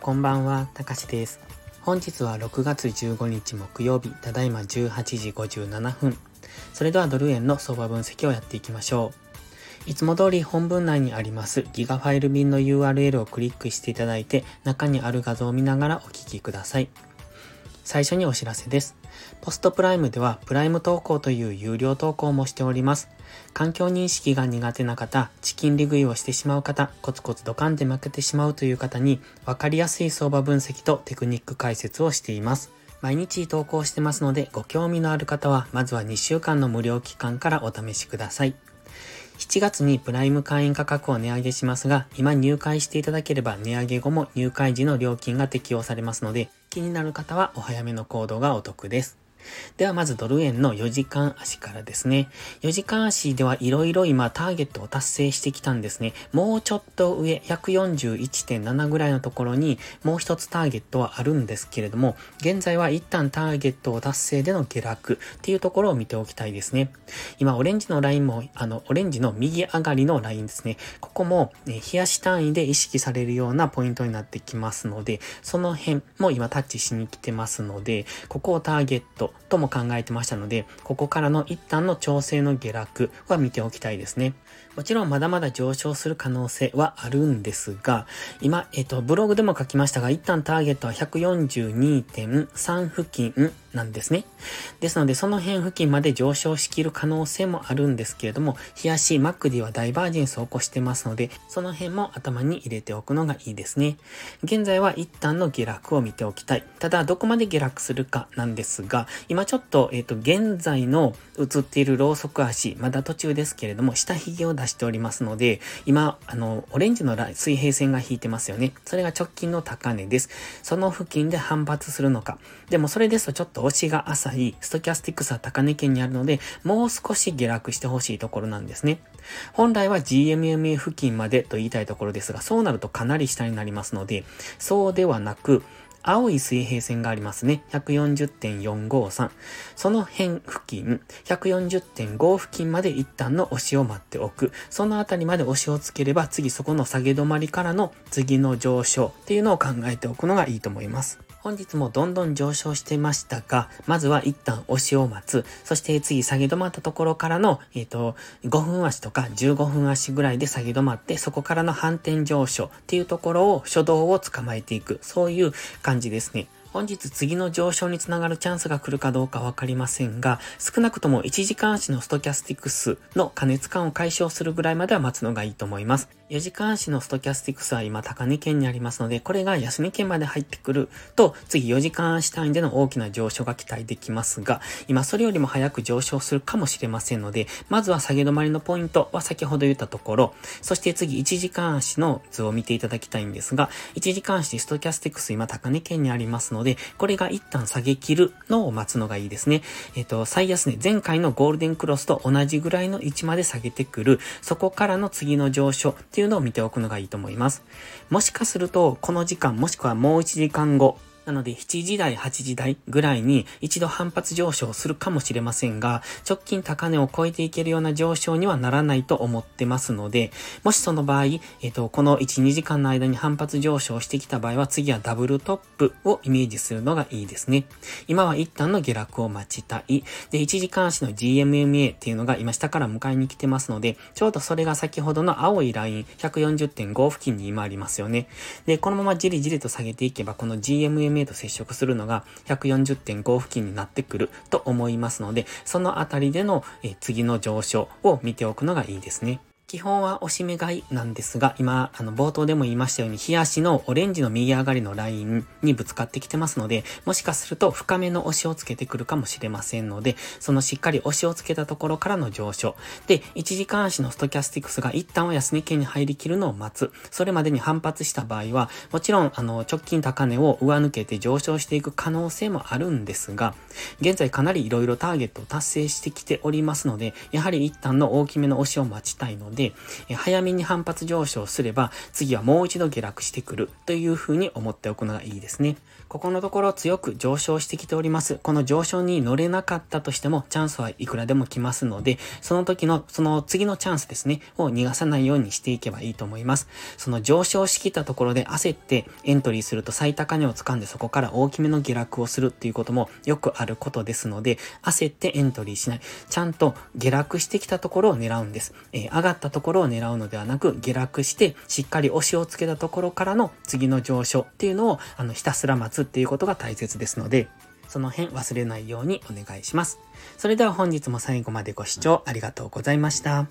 こんばんは、たかしです。本日は6月15日木曜日、ただいま18時57分。それではドル円の相場分析をやっていきましょう。いつも通り本文内にありますギガファイル便の URL をクリックしていただいて中にある画像を見ながらお聞きください。最初にお知らせです。ポストプライムではプライム投稿という有料投稿もしております。環境認識が苦手な方、チキン利食いをしてしまう方、コツコツドカンで負けてしまうという方に分かりやすい相場分析とテクニック解説をしています。毎日投稿してますのでご興味のある方はまずは2週間の無料期間からお試しください。7月にプライム会員価格を値上げしますが、今入会していただければ値上げ後も入会時の料金が適用されますので、気になる方はお早めの行動がお得です。ではまずドル円の4時間足からですね。4時間足ではいろいろ今ターゲットを達成してきたんですね。もうちょっと上、141.7ぐらいのところにもう一つターゲットはあるんですけれども、現在は一旦ターゲットを達成での下落っていうところを見ておきたいですね。今、オレンジのラインも、あの、オレンジの右上がりのラインですね。ここも、ね、冷やし単位で意識されるようなポイントになってきますので、その辺も今タッチしに来てますので、ここをターゲットとも考えてましたので、ここからの一旦の調整の下落は見ておきたいですね。もちろんまだまだ上昇する可能性はあるんですが、今、えっと、ブログでも書きましたが、一旦ターゲットは142.3付近なんですね。ですので、その辺付近まで上昇しきる可能性もあるんですけれども、冷やしマックディはダイバージェンスを起こしてますので、その辺も頭に入れておくのがいいですね。現在は一旦の下落を見ておきたい。ただ、どこまで下落するかなんですが、今ちょっと、えっと、現在の映っているローソク足、まだ途中ですけれども、下髭を出しておりますので、今、あの、オレンジの水平線が引いてますよね。それが直近の高値です。その付近で反発するのか。でもそれですとちょっと押しが浅い、ストキャスティックスは高値圏にあるので、もう少し下落してほしいところなんですね。本来は GMMA 付近までと言いたいところですが、そうなるとかなり下になりますので、そうではなく、青い水平線がありますね。140.453。その辺付近、140.5付近まで一旦の押しを待っておく。そのあたりまで押しをつければ、次そこの下げ止まりからの次の上昇っていうのを考えておくのがいいと思います。本日もどんどん上昇してましたが、まずは一旦押しを待つ。そして次下げ止まったところからの、えっ、ー、と、5分足とか15分足ぐらいで下げ止まって、そこからの反転上昇っていうところを初動を捕まえていく。そういう感じですね。本日次の上昇につながるチャンスが来るかどうかわかりませんが、少なくとも1時間足のストキャスティクスの加熱感を解消するぐらいまでは待つのがいいと思います。4時間足のストキャスティクスは今高値圏にありますので、これが安値圏まで入ってくると、次4時間足単位での大きな上昇が期待できますが、今それよりも早く上昇するかもしれませんので、まずは下げ止まりのポイントは先ほど言ったところ、そして次1時間足の図を見ていただきたいんですが、1時間足でストキャスティクス今高値圏にありますので、ので、これが一旦下げ切るのを待つのがいいですね。えっ、と、最安値、前回のゴールデンクロスと同じぐらいの位置まで下げてくる、そこからの次の上昇っていうのを見ておくのがいいと思います。もしかすると、この時間、もしくはもう1時間後、なので7時台、8時台ぐらいに一度反発上昇するかもしれませんが、直近高値を超えていけるような上昇にはならないと思ってますので、もしその場合、えっ、と、この1、2時間の間に反発上昇してきた場合は次はダブルトップをイメージするのがいいですね。今は一旦の下落を待ちたい。で、1時間足の GMMA っていうのが今下から迎えに来てますので、ちょうどそれが先ほどの青いライン140.5付近に今ありますよね。で、このままじりじりと下げていけば、この GMMA と接触するのが140.5付近になってくると思いますので、そのあたりでの、え次の上昇を見ておくのがいいですね。基本は押し目買いなんですが、今、あの、冒頭でも言いましたように、日足のオレンジの右上がりのラインにぶつかってきてますので、もしかすると深めの押しをつけてくるかもしれませんので、そのしっかり押しをつけたところからの上昇。で、1時間足のストキャスティクスが一旦は安値圏に入りきるのを待つ。それまでに反発した場合は、もちろん、あの、直近高値を上抜けて上昇していく可能性もあるんですが、現在かなり色々ターゲットを達成してきておりますので、やはり一旦の大きめの押しを待ちたいので、で、早めに反発上昇すれば、次はもう一度下落してくるというふうに思っておくのがいいですね。ここのところ強く上昇してきております。この上昇に乗れなかったとしても、チャンスはいくらでも来ますので、その時の、その次のチャンスですね、を逃がさないようにしていけばいいと思います。その上昇しきったところで焦ってエントリーすると最高値を掴んでそこから大きめの下落をするっていうこともよくあることですので、焦ってエントリーしない。ちゃんと下落してきたところを狙うんです。えー、上がったところを狙うのではなく、下落して、しっかり押しをつけたところからの次の上昇っていうのを、あの、ひたすら待つっていうことが大切ですので、その辺忘れないようにお願いします。それでは本日も最後までご視聴ありがとうございました。